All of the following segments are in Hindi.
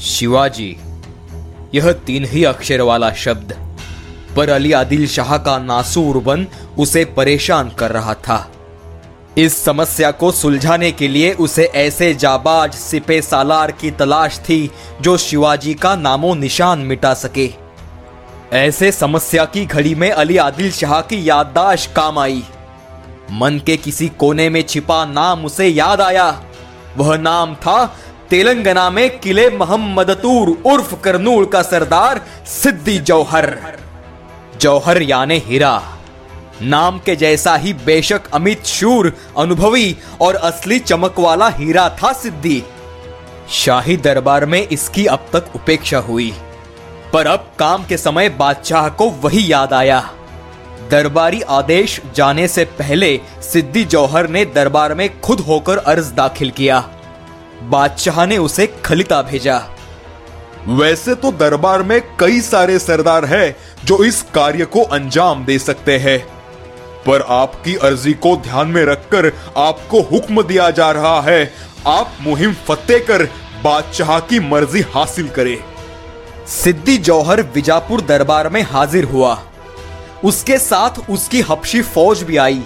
शिवाजी, यह तीन ही अक्षर वाला शब्द, पर अली आदिल शाह का नासूर बन उसे परेशान कर रहा था। इस समस्या को सुलझाने के लिए उसे ऐसे जाबाज सिपे सालार की तलाश थी, जो शिवाजी का नामो निशान मिटा सके। ऐसे समस्या की घड़ी में अली आदिल शाह की याददाश्त काम आई। मन के किसी कोने में छिपा नाम उसे याद आया। वह नाम था तेलंगाना में किले मोहम्मदतूर उर्फ़ करनूल का सरदार सिद्दी जौहर। जौहर यानी हीरा। नाम के जैसा ही बेशक अमित शूर, अनुभवी और असली चमक वाला हीरा था सिद्धि शाही दरबार में इसकी अब तक उपेक्षा हुई। पर अब काम के समय बादशाह को वही याद आया। दरबारी आदेश जाने से पहले सिद्धि जौहर ने दरबार में खुद होकर अर्ज़ दाखिल किया। बादशाह ने उसे खलिता भेजा। वैसे तो दरबार में कई सारे सरदार हैं जो इस कार्य को अंजाम दे सकते हैं। पर आपकी अर्जी को ध्यान में रखकर आपको हुक्म दिया जा रहा है। आप मुहिम फतेह कर बादशाह की मर्ज़ी हासिल करें। सिद्धि जौहर विजापुर दरबार में हाजिर हुआ। उसके साथ उसकी हपशी फौज भी आई।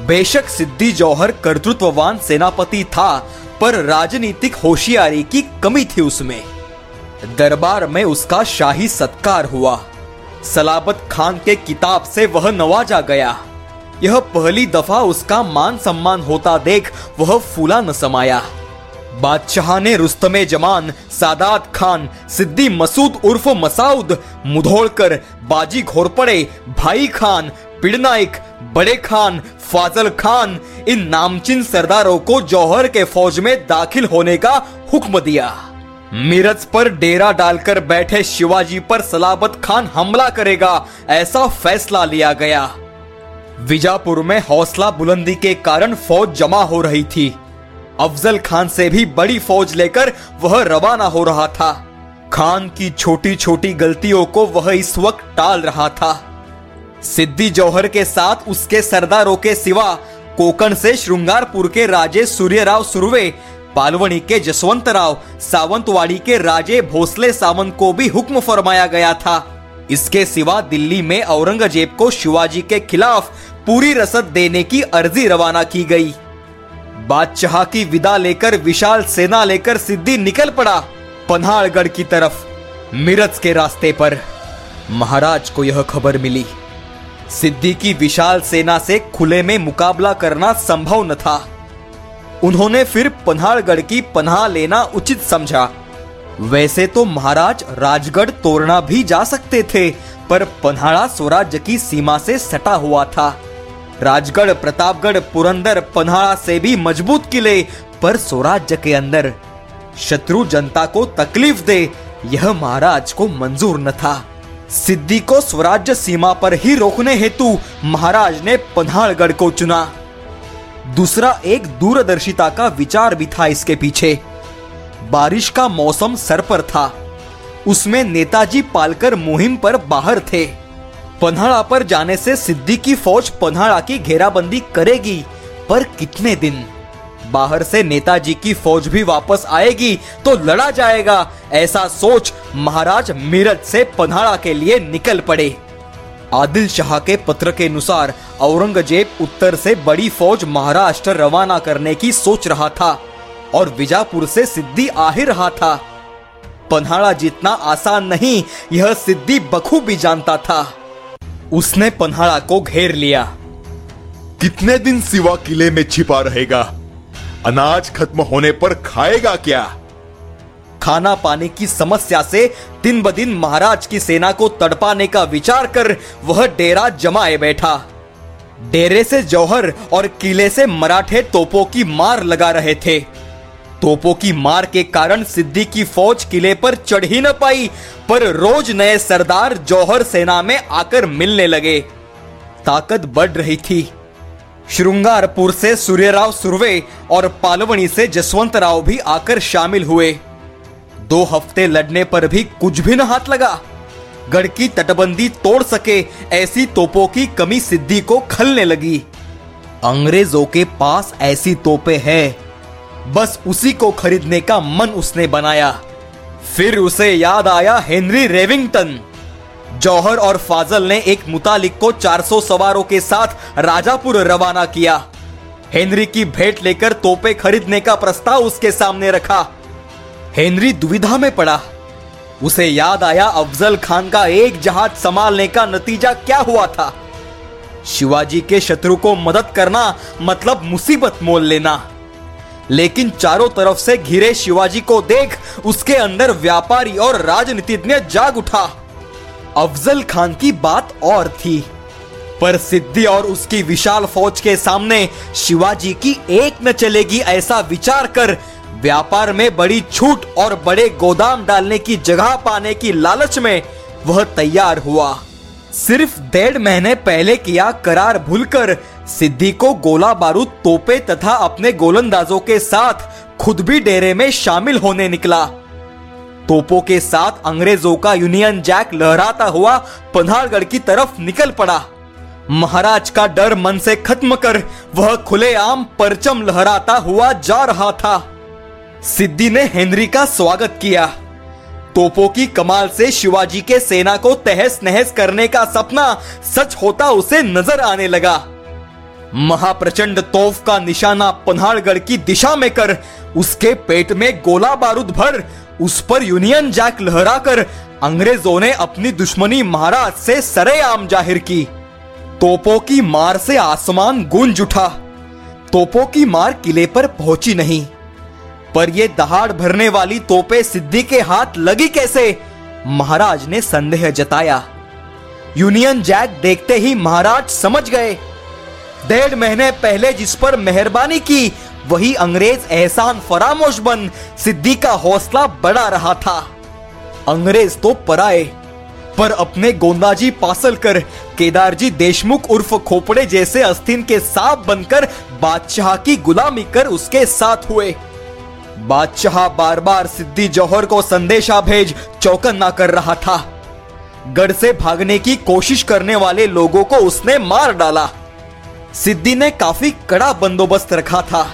बेशक सिद्धि जौहर कर्तृत्ववान सेनापति था, पर राजनीतिक होशियारी की कमी थी उसमें। दरबार में उसका शाही सत्कार हुआ। सलाबत खान के किताब से वह नवाजा गया। यह पहली दफ़ा उसका मान सम्मान होता देख वह फूला न समाया। बादशाह ने रुस्तमे जमान, सादात खान सिद्दी मसूद उर्फ़ मसाउद मुधोड़कर बाजी घोरपड़े भाई खान, पिड़नाइक, बड़े खान फाजल खान इन नामचिन सरदारों को जौहर के फौज में दाखिल होने का हुक्म दिया। मिरज पर डेरा डालकर बैठे शिवाजी पर सलाबत खान हमला करेगा, ऐसा फैसला लिया गया। विजापुर में हौसला बुलंदी के कारण फौज जमा हो रही थी। अफजल खान से भी बड़ी फौज लेकर वह रवाना हो रहा था। खान की छोटी छोटी गलतियों को वह इस वक्त टाल रहा था। सिद्धि जौहर के साथ उसके सरदारों के सिवा कोकण से श्रृंगारपुर के राजे सूर्यराव सुरवे पालवणी के जसवंत राव सावंतवाड़ी के राजे भोसले सावंत को भी हुक्म फरमाया गया था। इसके सिवा दिल्ली में औरंगज़ेब को शिवाजी के खिलाफ पूरी रसद देने की अर्जी रवाना की गई। बादशाह की विदा लेकर विशाल सेना लेकर सिद्धि निकल पड़ा पन्हाड़गढ़ की तरफ़, मिरज के रास्ते पर। महाराज को यह खबर मिली। सिद्धि की विशाल सेना से खुले में मुकाबला करना संभव न था। उन्होंने फिर पन्हाड़गढ़ की पनाह लेना उचित समझा। वैसे तो महाराज राजगढ़ तोड़ना भी जा सकते थे, पर पन्हाड़ा स्वराज्य की सीमा से सटा हुआ था। राजगढ़, प्रतापगढ़, पुरंदर पन्हाड़ा से भी मज़बूत किले, पर स्वराज्य के अंदर। शत्रु जनता को तकलीफ़ दे, यह महाराज को मंजूर न था। सिद्धि को स्वराज्य सीमा पर ही रोकने हेतु महाराज ने पन्हाड़गढ़ को चुना। दूसरा एक दूरदर्शिता का विचार भी था इसके पीछे। बारिश का मौसम सर पर था। उसमें नेताजी पालकर मुहिम पर बाहर थे। पन्हाड़ा पर जाने से सिद्धि की फौज पन्हाड़ा की घेराबंदी करेगी, पर कितने दिन? बाहर से नेताजी की फौज भी वापस आएगी तो लड़ा जाएगा। ऐसा सोच महाराज मीरज से पन्हाड़ा के लिए निकल पड़े। आदिल शाह के पत्र के अनुसार औरंगज़ेब उत्तर से बड़ी फौज महाराष्ट्र रवाना करने की सोच रहा था और विजापुर से सिद्धि आ ही रहा था। पन्हाड़ा जितना आसान नहीं, यह सिद्धि बखूबी जानता था। उसने पन्हाड़ा को घेर लिया। कितने दिन सिवा किले में छिपा रहेगा? अनाज खत्म होने पर खाएगा क्या? खाना पाने की समस्या से दिन ब दिन महाराज की सेना को तड़पाने का विचार कर वह डेरा जमाए बैठा। डेरे से जौहर और किले से मराठे तोपों की मार लगा रहे थे। तोपों की मार के कारण सिद्धि की फौज किले पर चढ़ ही न पाई, पर रोज नए सरदार जौहर सेना में आकर मिलने लगे। ताकत बढ़ रही थी। श्रृंगारपुर से सूर्यराव सुरवे और पालवणी से जसवंत राव भी आकर शामिल हुए। दो हफ़्ते लड़ने पर भी कुछ भी न हाथ लगा। गढ़ की तटबंदी तोड़ सके ऐसी तोपों की कमी सिद्धि को खलने लगी। अंग्रेज़ों के पास ऐसी तोपे हैं। बस उसी को खरीदने का मन उसने बनाया। फिर उसे याद आया हेनरी रेविंगटन। जौहर और फाजल ने एक मुतालिक को 400 सवारों के साथ राजापुर रवाना किया। हेनरी की भेंट लेकर तोपे खरीदने का प्रस्ताव उसके सामने रखा। हेनरी दुविधा में पड़ा। उसे याद आया अफजल खान का एक जहाज़ संभालने का नतीजा क्या हुआ था। शिवाजी के शत्रु को मदद करना मतलब मुसीबत मोल लेना। लेकिन चारों तरफ़ से घिरे शिवाजी को देख उसके अंदर व्यापारी और राजनीतिज्ञ जाग उठा। अफजल खान की बात और थी। पर सिद्धि और उसकी विशाल फौज के सामने शिवाजी की एक न चलेगी ऐसा विचार कर व्यापार में बड़ी छूट और बड़े गोदाम डालने की जगह पाने की लालच में वह तैयार हुआ। सिर्फ़ डेढ़ महीने पहले किया करार भूलकर सिद्धि को गोला बारूद तोपे तथा अपने गोलंदाजों के साथ खुद भी डेरे में शामिल होने निकला। तोपों के साथ अंग्रेज़ों का यूनियन जैक लहराता हुआ पन्हाड़गढ़ की तरफ़ निकल पड़ा। महाराज का डर मन से खत्म कर वह खुलेआम परचम लहराता हुआ जा रहा था। सिद्धि ने हेनरी का स्वागत किया। तोपों की कमाल से शिवाजी के सेना को तहस नहस करने का सपना सच होता उसे नज़र आने लगा। महाप्रचंड तोफ का निशाना पन्हाड़गढ़ की दिशा में कर उसके पेट में गोला बारूद भर उस पर यूनियन जैक लहराकर अंग्रेज़ों ने अपनी दुश्मनी महाराज से सरेआम ज़ाहिर की। तोपों की मार से आसमान गूंज उठा। तोपों की मार किले पर पहुँची नहीं। पर ये दहाड़ भरने वाली तोपे सिद्धि के हाथ लगी कैसे? महाराज ने संदेह जताया। यूनियन जैक देखते ही महाराज समझ गए। डेढ़ महीने पहले जिस पर मेहरबानी की वही अंग्रेज़ एहसान फरामोश बन सिद्धि का हौसला बढ़ा रहा था। अंग्रेज़ तो पराए, पर अपने गोंदाजी पासल कर केदारजी देशमुख उर्फ़ खोपड़े जैसे अस्थिन के सांप बनकर बादशाह की गुलामी कर उसके साथ हुए। बादशाह बार बार सिद्धि जौहर को संदेशा भेज चौकन्ना कर रहा था। गढ़ से भागने की कोशिश करने वाले लोगों को उसने मार डाला। सिद्धि ने काफ़ी कड़ा बंदोबस्त रखा था।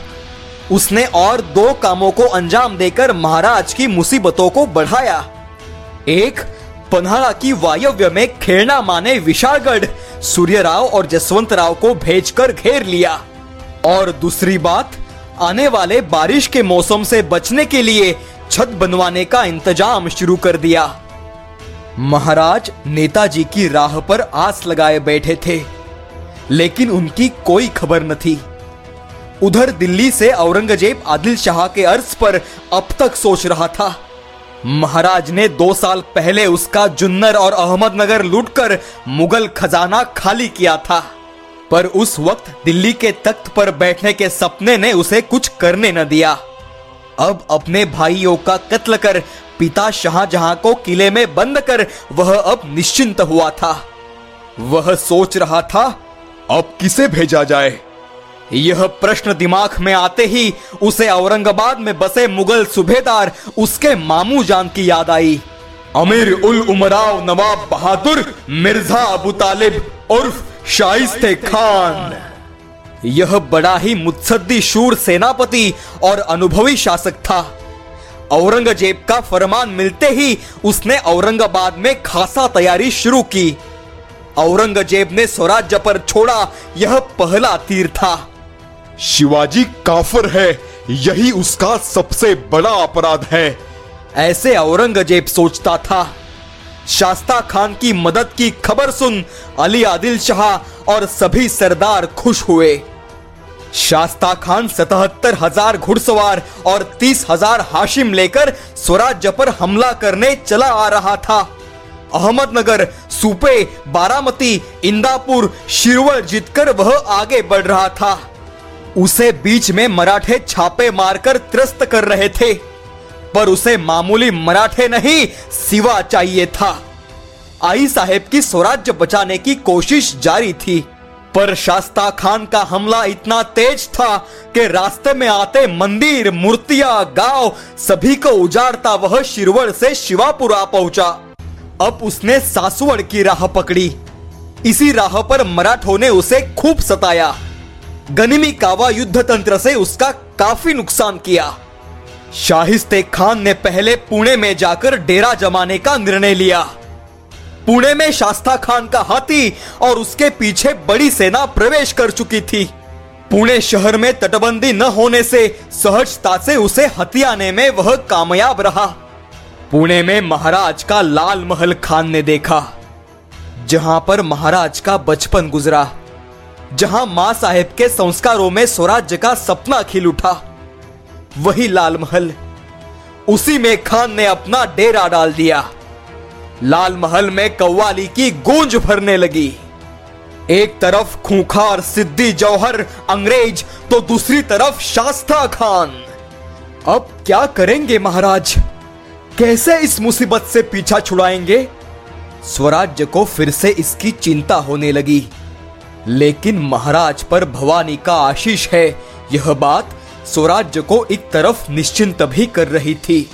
उसने और दो कामों को अंजाम देकर महाराज की मुसीबतों को बढ़ाया। एक पन्हाड़ा की वायव्य में खेलना माने विशालगढ़, सूर्यराव और जसवंत राव को भेजकर घेर लिया। और दूसरी बात, आने वाले बारिश के मौसम से बचने के लिए छत बनवाने का इंतज़ाम शुरू कर दिया। महाराज नेताजी की राह पर आस लगाए बैठे थे, लेकिन उनकी कोई खबर न थी। उधर दिल्ली से औरंगज़ेब आदिल शाह के अर्ज़ पर अब तक सोच रहा था। महाराज ने दो साल पहले उसका जुन्नर और अहमदनगर लूटकर मुगल खजाना खाली किया था। पर उस वक्त दिल्ली के तख्त पर बैठने के सपने ने उसे कुछ करने न दिया। अब अपने भाइयों का कत्ल कर पिता शाहजहां को किले में बंद कर वह अब निश्चिंत हुआ था। वह सोच रहा था, अब किसे भेजा जाए? यह प्रश्न दिमाग में आते ही उसे औरंगाबाद में बसे मुगल सुबेदार, उसके मामू जान की याद आई। अमीर उल उमराव नवाब बहादुर, मिर्ज़ा अबू तालिब, उर्फ़ शाइस्ते खान। यह बड़ा ही मुत्सद्दी शूर सेनापति और अनुभवी शासक था। औरंगज़ेब का फरमान मिलते ही उसने औरंगाबाद में खासा तैयारी शुरू की। औरंगज़ेब ने स्वराज्य पर छोड़ा, यह पहला तीर था। शिवाजी काफर है, यही उसका सबसे बड़ा अपराध है। ऐसे औरंगज़ेब सोचता था। शास्ता खान की मदद की खबर सुन अली आदिल शाह और सभी सरदार खुश हुए। शास्ता खान सतहत्तर हज़ार घुड़सवार और तीस हज़ार हाशिम लेकर स्वराज्य पर हमला करने चला आ रहा था। अहमदनगर, सूपे, बारामती, इंदापुर, शिरवल जीतकर वह आगे बढ़ रहा था। उसे बीच में मराठे छापे मारकर त्रस्त कर रहे थे। पर उसे मामूली मराठे नहीं, सिवा चाहिए था। आई साहेब की स्वराज्य बचाने की कोशिश जारी थी, पर शास्ता खान का हमला इतना तेज था कि रास्ते में आते मंदिर, मूर्तियाँ, गाँव, सभी को उजाड़ता वह शिरवड़ से शिवापुरा पहुँचा। अब उसने सासवड़ की राह पकड़ी। इसी राह पर मराठों ने उसे खूब सताया। गनिमी कावा युद्ध तंत्र से उसका काफ़ी नुकसान किया। शाहिस्ते खान ने पहले पुणे में जाकर डेरा जमाने का निर्णय लिया। पुणे में शास्ता खान का हाथी और उसके पीछे बड़ी सेना प्रवेश कर चुकी थी। पुणे शहर में तटबंदी न होने से सहजता से उसे हथियाने में वह कामयाब रहा। पुणे में महाराज का लाल महल खान ने देखा, जहाँ पर महाराज का बचपन गुजरा। जहाँ माँ साहेब के संस्कारों में स्वराज्य का सपना खिल उठा। वही लाल महल। उसी में खान ने अपना डेरा डाल दिया। लाल महल में कव्वाली की गूंज भरने लगी। एक तरफ़ खूंखार, सिद्धि, जौहर, अंग्रेज़ तो दूसरी तरफ़ शास्ता खान। अब क्या करेंगे महाराज? कैसे इस मुसीबत से पीछा छुड़ाएँगे? स्वराज्य को फिर से इसकी चिंता होने लगी। लेकिन महाराज पर भवानी का आशीष है। यह बात स्वराज्य को एक तरफ़ निश्चिंत भी कर रही थी।